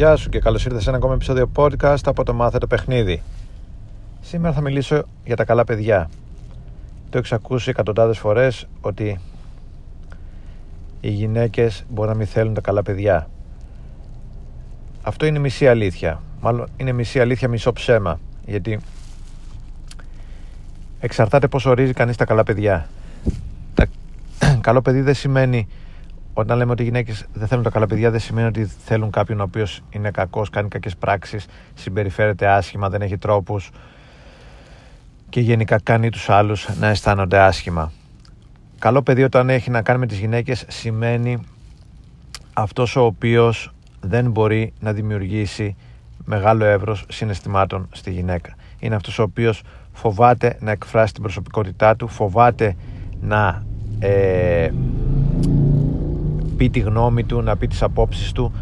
Γεια σου και καλώς ήρθες σε ένα ακόμα επεισόδιο podcast από το Μάθε το Παιχνίδι. Σήμερα θα μιλήσω για τα καλά παιδιά. Το έχεις ακούσει εκατοντάδες φορές ότι οι γυναίκες μπορεί να μην θέλουν τα καλά παιδιά. Αυτό είναι μισή αλήθεια. Μάλλον είναι μισή αλήθεια, μισό ψέμα. Γιατί εξαρτάται πώς ορίζει κανείς τα καλά παιδιά. Τα... Καλό παιδί δεν σημαίνει όταν λέμε ότι οι γυναίκες δεν θέλουν τα καλά παιδιά, δεν σημαίνει ότι θέλουν κάποιον ο οποίος είναι κακός, κάνει κακές πράξεις, συμπεριφέρεται άσχημα, δεν έχει τρόπους και γενικά κάνει τους άλλους να αισθάνονται άσχημα. Καλό παιδί όταν έχει να κάνει με τις γυναίκες σημαίνει αυτός ο οποίος δεν μπορεί να δημιουργήσει μεγάλο εύρος συναισθημάτων στη γυναίκα. Είναι αυτός ο οποίος φοβάται να εκφράσει την προσωπικότητά του, φοβάται να ε, πει τη γνώμη του, να πει τις απόψεις του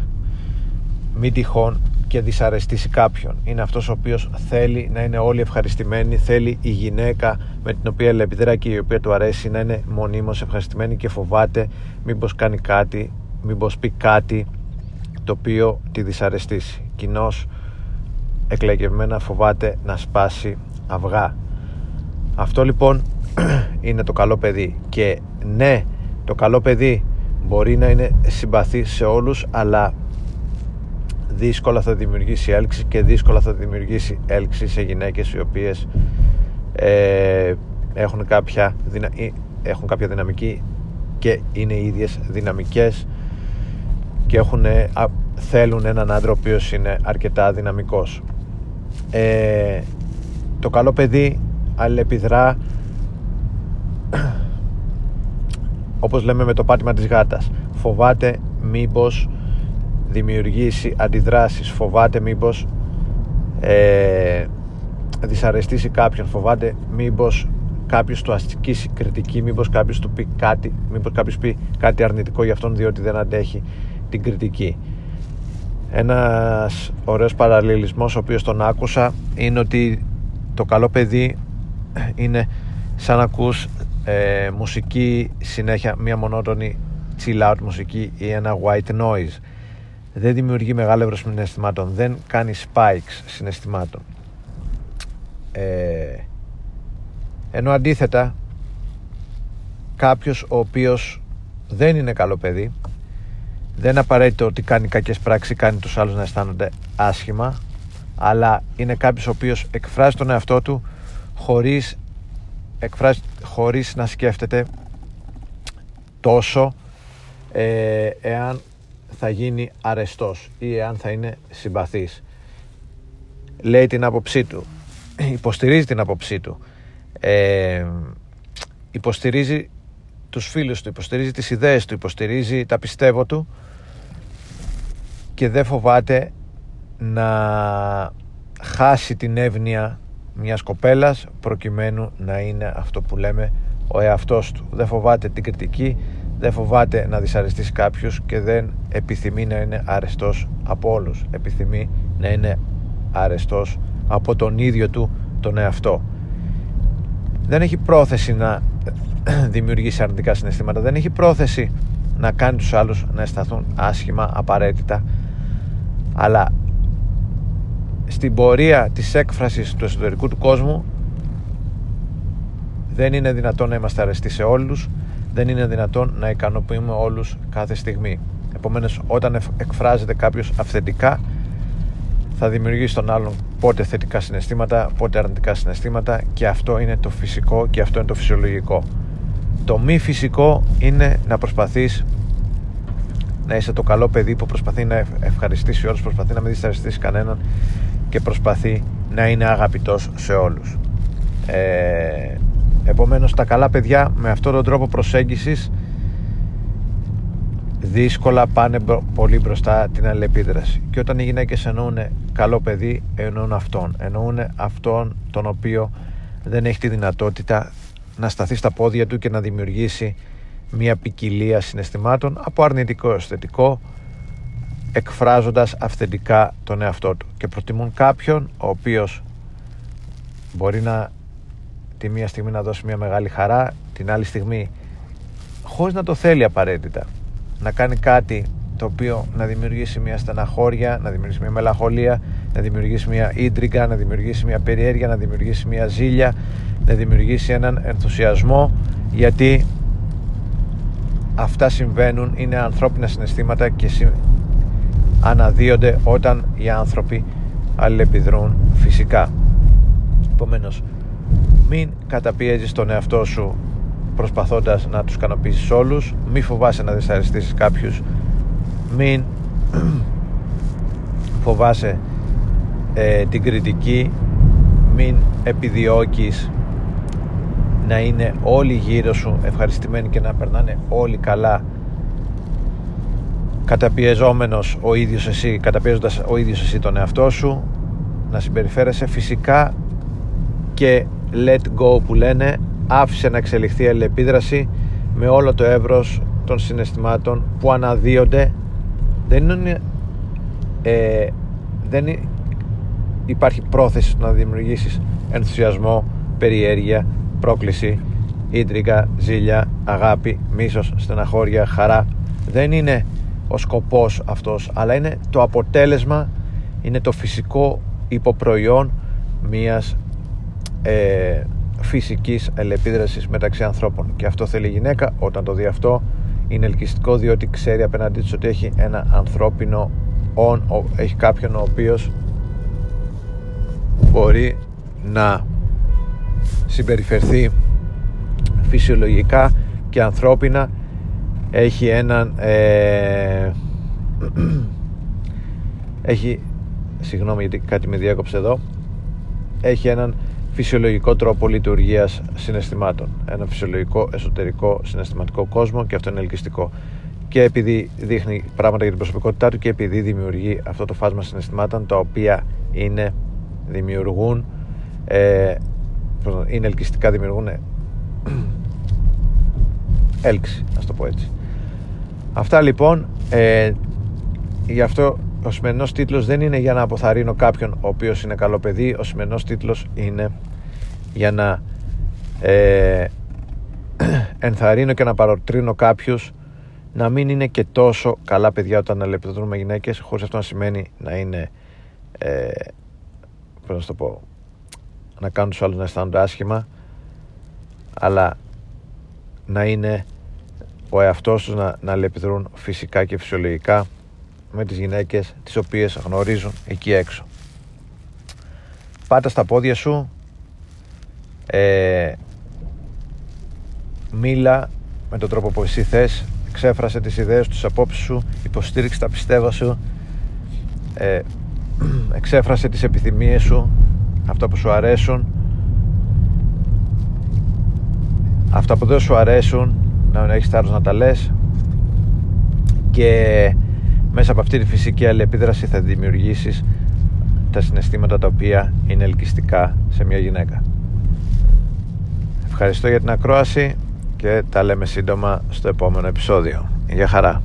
μη τυχόν και δυσαρεστήσει κάποιον. Είναι αυτός ο οποίος θέλει να είναι όλοι ευχαριστημένοι, θέλει η γυναίκα με την οποία επιδρά και η οποία του αρέσει να είναι μονίμως ευχαριστημένη και φοβάται μήπως κάνει κάτι, μήπως πει κάτι το οποίο τη δυσαρεστήσει. Κοινώς εκλεγευμένα φοβάται να σπάσει αυγά. Αυτό λοιπόν είναι το καλό παιδί και ναι το καλό παιδί μπορεί να είναι συμπαθή σε όλους αλλά δύσκολα θα δημιουργήσει έλξη και δύσκολα θα δημιουργήσει έλξη σε γυναίκες οι οποίες ε, έχουν, κάποια, έχουν κάποια δυναμική και είναι οι ίδιες δυναμικές και έχουν, θέλουν έναν άντρα ο οποίος είναι αρκετά δυναμικός. Ε, το καλό παιδί αλληλεπιδρά όπως λέμε με το πάτημα της γάτας. Φοβάται μήπως δημιουργήσει αντιδράσεις φοβάται μήπως ε, δυσαρεστήσει κάποιον φοβάται μήπως κάποιος του ασκήσει κριτική μήπως κάποιος του πει κάτι μήπως κάποιος πει κάτι αρνητικό για αυτόν διότι δεν αντέχει την κριτική. Ένας ωραίος παραλληλισμός ο οποίος τον άκουσα είναι ότι το καλό παιδί είναι σαν να ακούς ε, μουσική συνέχεια μια μονότονη chill out μουσική ή ένα white noise. Δεν δημιουργεί μεγάλο εύρος συναισθημάτων. Δεν κάνει spikes συναισθημάτων. Ε, ενώ αντίθετα κάποιος ο οποίος δεν είναι καλό παιδί δεν είναι απαραίτητο ότι κάνει κακές πράξεις κάνει τους άλλους να αισθάνονται άσχημα αλλά είναι κάποιος ο οποίος εκφράζει τον εαυτό του χωρίς εκφράζει χωρίς να σκέφτεται τόσο ε, εάν θα γίνει αρεστός ή εάν θα είναι συμπαθής. Λέει την άποψή του. Υποστηρίζει την άποψή του. Ε, υποστηρίζει τους φίλους του υποστηρίζει τις ιδέες του υποστηρίζει τα πιστεύω του και δεν φοβάται να χάσει την εύνοια μιας κοπέλας προκειμένου να είναι αυτό που λέμε ο εαυτός του. Δεν φοβάται την κριτική δεν φοβάται να δυσαρεστήσει κάποιους και δεν επιθυμεί να είναι αρεστός από όλους. Επιθυμεί να είναι αρεστός από τον ίδιο του τον εαυτό. Δεν έχει πρόθεση να δημιουργήσει αρνητικά συναισθήματα. Δεν έχει πρόθεση να κάνει τους άλλους να αισθανθούν άσχημα απαραίτητα. Αλλά στην πορεία της έκφρασης του εσωτερικού του κόσμου δεν είναι δυνατόν να είμαστε αρεστοί σε όλους δεν είναι δυνατόν να ικανοποιούμε όλους κάθε στιγμή. Επομένως όταν εκφράζεται κάποιος αυθεντικά θα δημιουργήσει τον άλλον πότε θετικά συναισθήματα πότε αρνητικά συναισθήματα και αυτό είναι το φυσικό και αυτό είναι το φυσιολογικό. Το μη φυσικό είναι να προσπαθείς να είσαι το καλό παιδί που προσπαθεί να ευχαριστήσει όλους προσπαθεί να μην δυσαρεστήσει κανέναν και προσπαθεί να είναι αγαπητός σε όλους. Ε, επομένως τα καλά παιδιά με αυτόν τον τρόπο προσέγγισης δύσκολα πάνε πολύ μπροστά την αλληλεπίδραση. Και όταν οι γυναίκες εννοούν καλό παιδί εννοούν αυτόν. Εννοούν αυτόν τον οποίο δεν έχει τη δυνατότητα να σταθεί στα πόδια του και να δημιουργήσει μια ποικιλία συναισθημάτων από αρνητικό έως θετικό εκφράζοντας αυθεντικά τον εαυτό του. Και προτιμούν κάποιον ο οποίος μπορεί να τη μία στιγμή να δώσει μια μεγάλη χαρά την άλλη στιγμή χωρίς να το θέλει απαραίτητα να κάνει κάτι το οποίο να δημιουργήσει μια στεναχώρια, να δημιουργήσει μια μελαγχολία, να δημιουργήσει μια ίντριγκα, να δημιουργήσει μια περιέργεια, να δημιουργήσει μια ζήλια, να δημιουργήσει έναν ενθουσιασμό γιατί αυτά συμβαίνουν, είναι ανθρώπινα συναισθήματα και αναδύονται όταν οι άνθρωποι αλληλεπιδρούν φυσικά. Επομένως, μην καταπιέζεις τον εαυτό σου προσπαθώντας να τους ικανοποιήσεις όλους. Μη φοβάσαι να δυσαρεστήσεις κάποιους. Μην φοβάσαι ε, την κριτική. Μην επιδιώκεις να είναι όλοι γύρω σου ευχαριστημένοι και να περνάνε όλοι καλά καταπιεζόμενος ο ίδιος εσύ καταπιέζοντας ο ίδιος εσύ τον εαυτό σου να συμπεριφέρεσαι φυσικά και let go που λένε. Άφησε να εξελιχθεί η αλληλεπίδραση με όλο το εύρος των συναισθημάτων που αναδύονται. Δεν είναι ε, δεν υπάρχει πρόθεση να δημιουργήσεις ενθουσιασμό, περιέργεια, πρόκληση, ίντρικα, ζήλια, αγάπη, μίσος, στεναχώρια, χαρά. Δεν είναι ο σκοπός αυτός αλλά είναι το αποτέλεσμα είναι το φυσικό υποπροϊόν μιας ε, φυσικής ελεπίδρασης μεταξύ ανθρώπων. Και αυτό θέλει η γυναίκα όταν το δει αυτό είναι ελκυστικό διότι ξέρει απέναντί της ότι έχει ένα ανθρώπινο on, έχει κάποιον ο οποίος μπορεί να συμπεριφερθεί φυσιολογικά και ανθρώπινα έχει έναν ε, έχει συγγνώμη γιατί κάτι με διέκοψε εδώ έχει έναν φυσιολογικό τρόπο λειτουργίας συναισθημάτων. Ένα φυσιολογικό εσωτερικό συναισθηματικό κόσμο και αυτό είναι ελκυστικό. Και επειδή δείχνει πράγματα για την προσωπικότητά του και επειδή δημιουργεί αυτό το φάσμα συναισθημάτων τα οποία είναι, δημιουργούν, ε, είναι ελκυστικά, δημιουργούν ε, έλξη, να το πω έτσι. Αυτά λοιπόν, ε, γι' αυτό ο σημερινός τίτλος δεν είναι για να αποθαρρύνω κάποιον ο οποίος είναι καλό παιδί. Ο σημερινός τίτλος είναι για να ε, ενθαρρύνω και να παροτρύνω κάποιους να μην είναι και τόσο καλά παιδιά όταν αλεπιδρούν με γυναίκες χωρίς αυτό να σημαίνει να είναι ε, πώς να το πω να κάνουν τους άλλους να αισθάνονται άσχημα αλλά να είναι ο εαυτός τους να, να αλεπιδρούν φυσικά και φυσιολογικά με τις γυναίκες τις οποίες γνωρίζουν εκεί έξω. Πάτα στα πόδια σου ε, μίλα με τον τρόπο που εσύ θες ξέφρασε τις ιδέες τους, τις απόψεις σου υποστήριξε τα πιστεύω σου ε, εξέφρασε τις επιθυμίες σου αυτά που σου αρέσουν αυτά που δεν σου αρέσουν να έχεις θάρρος να τα λες και μέσα από αυτή τη φυσική αλληλεπίδραση θα δημιουργήσεις τα συναισθήματα τα οποία είναι ελκυστικά σε μια γυναίκα Ευχαριστώ για την ακρόαση και τα λέμε σύντομα στο επόμενο επεισόδιο. Γεια χαρά!